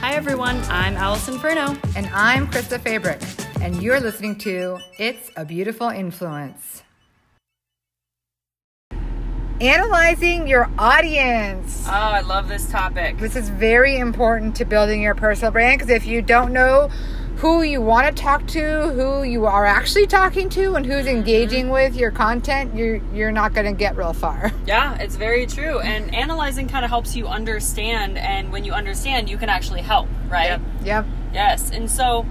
Hi, everyone. I'm Allison Furno. And I'm Krista Fabric. And you're listening to It's a Beautiful Influence. Analyzing your audience. Oh, I love this topic. This is very important to building your personal brand because if you don't know who you want to talk to, who you are actually talking to, and who's engaging with your content, you're you're not going to get real far. Yeah, it's very true. And analyzing kind of helps you understand, and when you understand, you can actually help, right? Yep. yep. Yes. And so,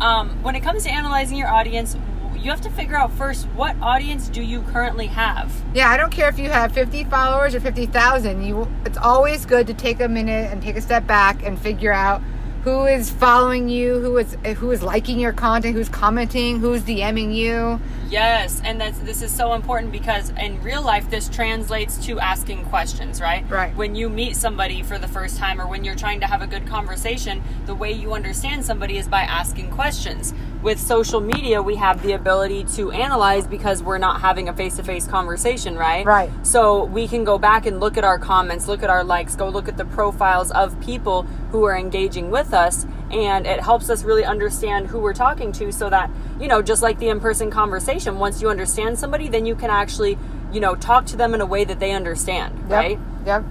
um, when it comes to analyzing your audience, you have to figure out first what audience do you currently have. Yeah, I don't care if you have 50 followers or 50,000. You it's always good to take a minute and take a step back and figure out who is following you, who is who is liking your content, who's commenting, who's DMing you. Yes, and that's this is so important because in real life this translates to asking questions, right? Right. When you meet somebody for the first time or when you're trying to have a good conversation, the way you understand somebody is by asking questions. With social media, we have the ability to analyze because we're not having a face-to-face conversation, right? Right. So we can go back and look at our comments, look at our likes, go look at the profiles of people who are engaging with us and it helps us really understand who we're talking to so that you know just like the in-person conversation once you understand somebody then you can actually you know talk to them in a way that they understand Yep. right Yep.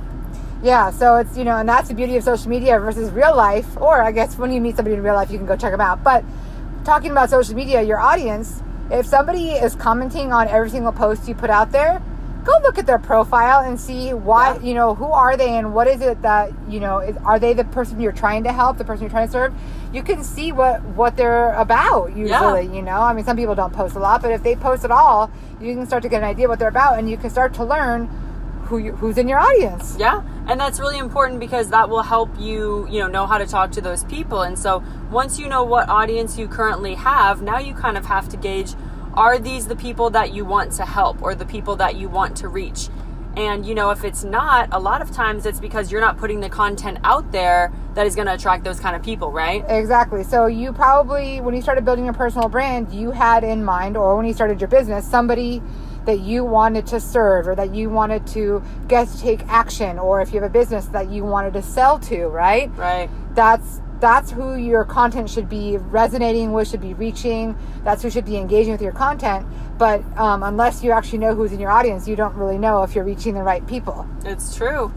Yeah, so it's, you know, and that's the beauty of social media versus real life, or I guess when you meet somebody in real life, you can go check them out. But talking about social media, your audience, if somebody is commenting on every single post you put out there, go look at their profile and see why, Yeah. you know, who are they and what is it that, you know, is, are they the person you're trying to help, the person you're trying to serve? You can see what, what they're about usually, you know? I mean, some people don't post a lot, but if they post at all, you can start to get an idea what they're about and you can start to learn who you, who's in your audience. Yeah, and that's really important because that will help you, you know, know how to talk to those people. And so once you know what audience you currently have, now you kind of have to gauge are these the people that you want to help or the people that you want to reach? And you know, if it's not, a lot of times it's because you're not putting the content out there that is going to attract those kind of people, right? Exactly. So you probably, when you started building your personal brand, you had in mind, or when you started your business, somebody that you wanted to serve, or that you wanted to get to take action, or if you have a business that you wanted to sell to, right? Right. That's that's who your content should be resonating with, should be reaching. That's who should be engaging with your content. But um, unless you actually know who's in your audience, you don't really know if you're reaching the right people. It's true.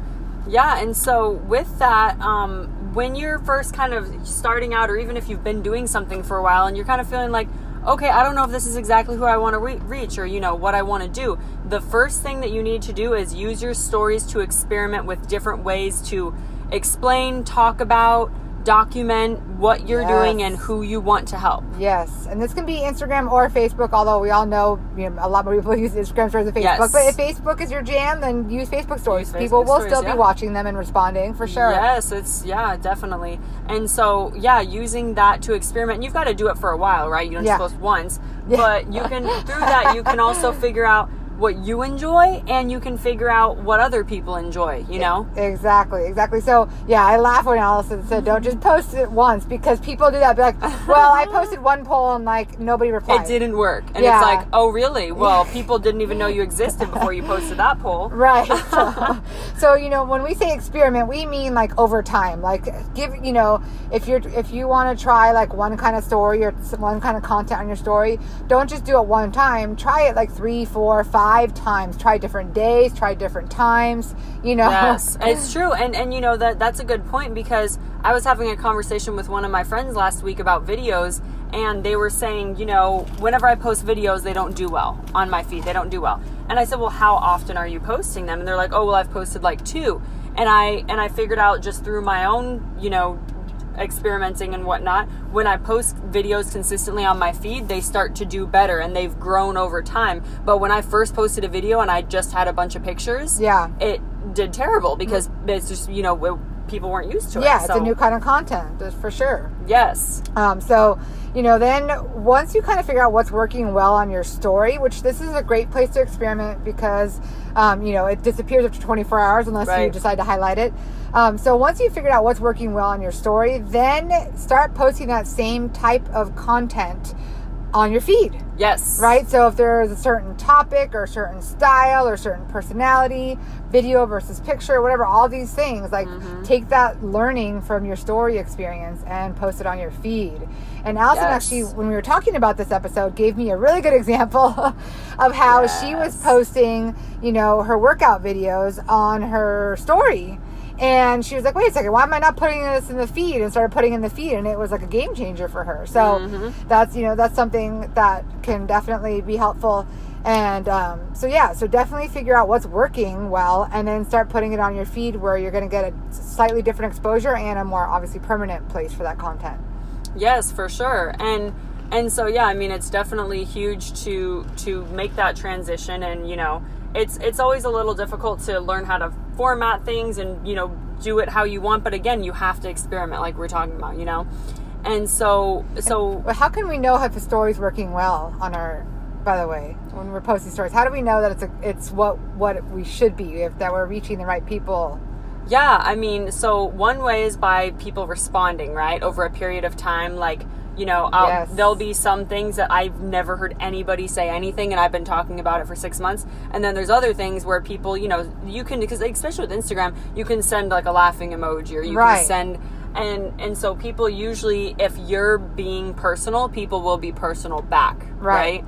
Yeah, and so with that, um, when you're first kind of starting out, or even if you've been doing something for a while and you're kind of feeling like, okay, I don't know if this is exactly who I want to re- reach or, you know, what I want to do, the first thing that you need to do is use your stories to experiment with different ways to explain, talk about, document what you're doing and who you want to help. Yes, and this can be Instagram or Facebook. Although we all know, you know a lot more people use Instagram stories than Facebook. Yes. But if Facebook is your jam, then use Facebook stories. Use people will stories, still yeah. be watching them and responding for sure. Yes, it's yeah, definitely. And so yeah, using that to experiment. and You've got to do it for a while, right? You don't Yeah. just post once, Yeah. but you can through that you can also figure out what you enjoy and you can figure out what other people enjoy. You know. Exactly, exactly. So yeah, I laugh when Allison said, "Don't just post it once," because people do that. Be like, "Well, I posted one poll and like nobody replied." It didn't work, and Yeah. it's like, oh, really? Well, people didn't even know you existed before you posted that poll. Right. So, so, you know, when we say experiment, we mean like over time. Like give, you know, if you're if you want to try like one kind of story or one kind of content on your story, don't just do it one time. Try it like three, four, five times. Try different days, try different times, you know. Yes, it's true, and and you know that that's a good point because I was having a conversation with one of my friends last week about videos, and they were saying, you know, whenever I post videos, they don't do well on my feed. They don't do well, and I said, well, how often are you posting them? And they're like, oh, well, I've posted like two, and I and I figured out just through my own, you know, experimenting and whatnot when i post videos consistently on my feed they start to do better and they've grown over time but when i first posted a video and i just had a bunch of pictures Yeah. it did terrible because mm. it's just you know people weren't used to it Yeah, it's so, a new kind of content, for sure. yes Um, so, you know, then once you kind of figure out what's working well on your story, which this is a great place to experiment because, um, you know, it disappears after 24 hours unless you decide to highlight it. Um, so once you figured out what's working well on your story, then start posting that same type of content on your feed. Yes. Right? So if there's a certain topic or certain style or certain personality, video versus picture, whatever, all these things, like Mm-hmm. take that learning from your story experience and post it on your feed. And Allison Yes. actually, when we were talking about this episode, gave me a really good example of how she was posting, you know, her workout videos on her story. And she was like, wait a second, why am I not putting this in the feed? And started putting in the feed, and it was like a game changer for her. So Mm-hmm. that's, you know, that's something that can definitely be helpful. And um, so, yeah, so definitely figure out what's working well and then start putting it on your feed where you're going to get a slightly different exposure and a more obviously permanent place for that content. Yes, for sure. And and so yeah, I mean it's definitely huge to to make that transition and you know, it's it's always a little difficult to learn how to format things and you know, do it how you want, but again, you have to experiment like we're talking about, you know. And so so Well, how can we know if a story's working well on our? By the way, when we're posting stories, how do we know that it's a, it's what what we should be if that we're reaching the right people? Yeah, I mean, so one way is by people responding, right? Over a period of time, like, you know, I'll, Yes. there'll be some things that I've never heard anybody say anything, and I've been talking about it for six months. And then there's other things where people, you know, you can, because especially with Instagram, you can send like a laughing emoji or you Right. can send. And and so people usually, if you're being personal, people will be personal back, Right. right?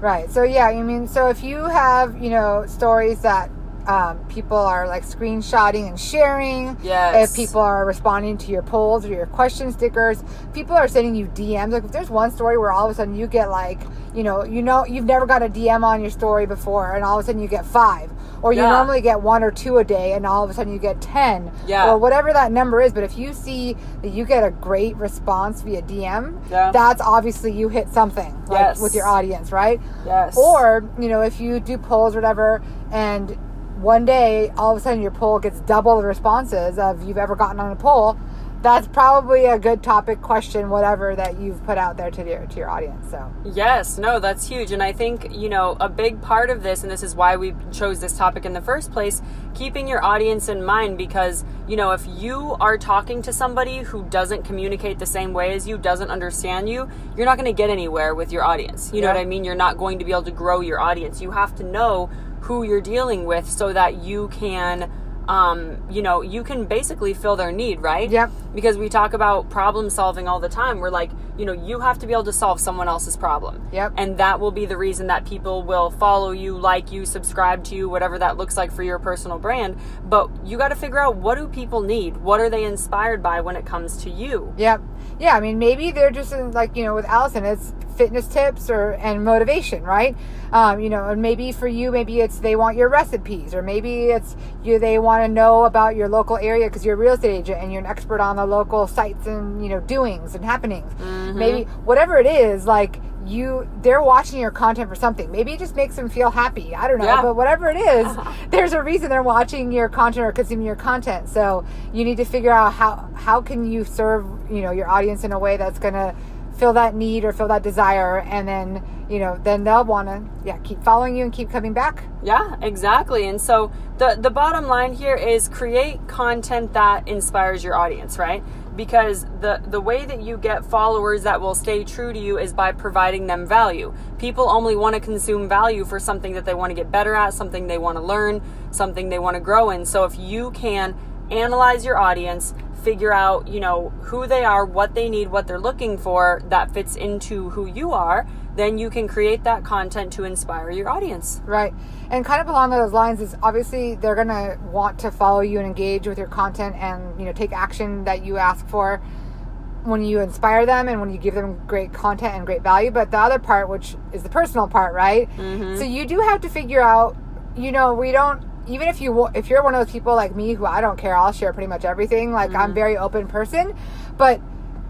Right. So yeah, I mean, so if you have you know stories that um, people are like screenshotting and sharing, Yes. if people are responding to your polls or your question stickers, people are sending you DMs. Like if there's one story where all of a sudden you get like you know you know you've never got a DM on your story before, and all of a sudden you get five, or you Yeah. normally get one or two a day, and all of a sudden you get ten, Yeah. or whatever that number is. But if you see that you get a great response via DM, Yeah. that's obviously you hit something like, Yes. with your audience, right? Yes. Or, you know, if you do polls or whatever, and one day all of a sudden your poll gets double the responses of you've ever gotten on a poll, that's probably a good topic, question, whatever that you've put out there to your to your audience. So Yes, no, that's huge. And I think, you know, a big part of this, and this is why we chose this topic in the first place, keeping your audience in mind because, you know, if you are talking to somebody who doesn't communicate the same way as you, doesn't understand you, you're not going to get anywhere with your audience. You know what I mean? You're not going to be able to grow your audience. You have to know who you're dealing with so that you can. Um, you know, you can basically fill their need, right? Yep. because we talk about problem solving all the time. We're like, you know, you have to be able to solve someone else's problem. Yep. And that will be the reason that people will follow you, like you, subscribe to you, whatever that looks like for your personal brand. But you got to figure out what do people need? What are they inspired by when it comes to you? Yep. Yeah, I mean, maybe they're just in, like you know, with Allison, it's fitness tips or and motivation, right? Um, you know, and maybe for you, maybe it's they want your recipes, or maybe it's you they want to know about your local area because you're a real estate agent and you're an expert on the local sites and you know doings and happenings. Maybe whatever it is, like you, they're watching your content for something. Maybe it just makes them feel happy. I don't know, Yeah. but whatever it is, there's a reason they're watching your content or consuming your content. So you need to figure out how how can you serve you know your audience in a way that's gonna fill that need or feel that desire, and then you know then they'll want to yeah keep following you and keep coming back. Yeah, exactly. And so the the bottom line here is create content that inspires your audience, right? Because the the way that you get followers that will stay true to you is by providing them value. People only want to consume value for something that they want to get better at, something they want to learn, something they want to grow in. So if you can analyze your audience, figure out, you know, who they are, what they need, what they're looking for that fits into who you are, then you can create that content to inspire your audience. Right. And kind of along those lines is obviously they're going to want to follow you and engage with your content and, you know, take action that you ask for when you inspire them and when you give them great content and great value. But the other part, which is the personal part, right? Mm-hmm. So you do have to figure out, you know, we don't, even if you if you're one of those people like me who I don't care, I'll share pretty much everything. Like I'm mm-hmm. very open person, but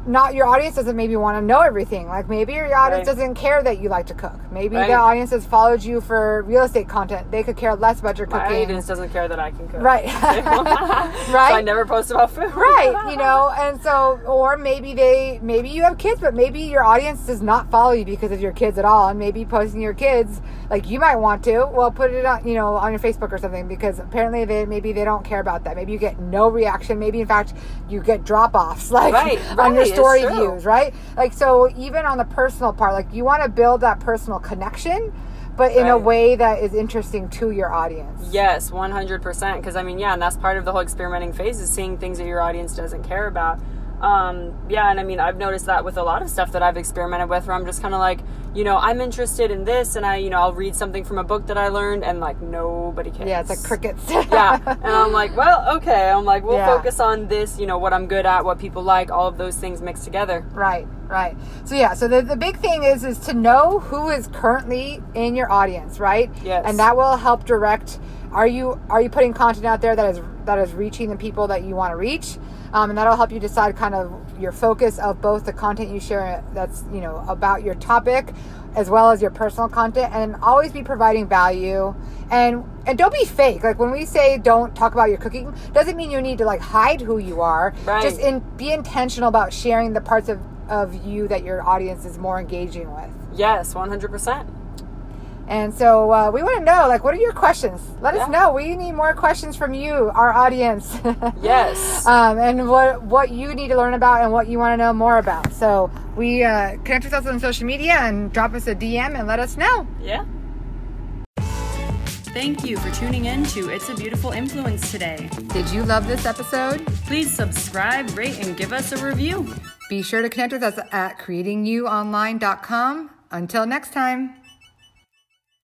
not your audience doesn't maybe want to know everything. Like maybe your audience Right. doesn't care that you like to cook. Maybe Right. the audience has followed you for real estate content. They could care less about your My cooking. audience doesn't care that I can cook. Right. So right. I never post about food. right you know and so or maybe they maybe you have kids but maybe your audience does not follow you because of your kids at all and maybe posting your kids like you might want to well put it on you know on your facebook or something because apparently they maybe they don't care about that maybe you get no reaction maybe in fact you get drop-offs like Right, right, story views, right? Like so even on the personal part, like you want to build that personal connection, but in a way that is interesting to your audience. Yes, 100%. Because, I mean, yeah, and that's part of the whole experimenting phase is seeing things that your audience doesn't care about. Um, yeah, and I mean, I've noticed that with a lot of stuff that I've experimented with where I'm just kind of like, you know, I'm interested in this, and I, you know, I'll read something from a book that I learned, and like, nobody cares. Yeah, it's like crickets. yeah, and I'm like, well, okay. I'm like, we'll Yeah. focus on this, you know, what I'm good at, what people like, all of those things mixed together. Right, right. So yeah, so the, the big thing is is to know who is currently in your audience, right? Yes. And that will help direct are you are you putting content out there that is that is reaching the people that you want to reach? Um, and that'll help you decide kind of your focus of both the content you share that's you know about your topic as well as your personal content and always be providing value and and don't be fake like when we say don't talk about your cooking doesn't mean you need to like hide who you are Right. just in be intentional about sharing the parts of of you that your audience is more engaging with Yes, 100%. And so uh, we want to know like what are your questions? Let us know. We need more questions from you our audience. Yes. um, and what what you need to learn about and what you want to know more about. So we uh, connect with us on social media and drop us a dm and let us know. Yeah. Thank you for tuning in to It's a Beautiful Influence today. did you love this episode? Please subscribe, rate, and give us a review. be sure to connect with us at creatingyouonline.com until next time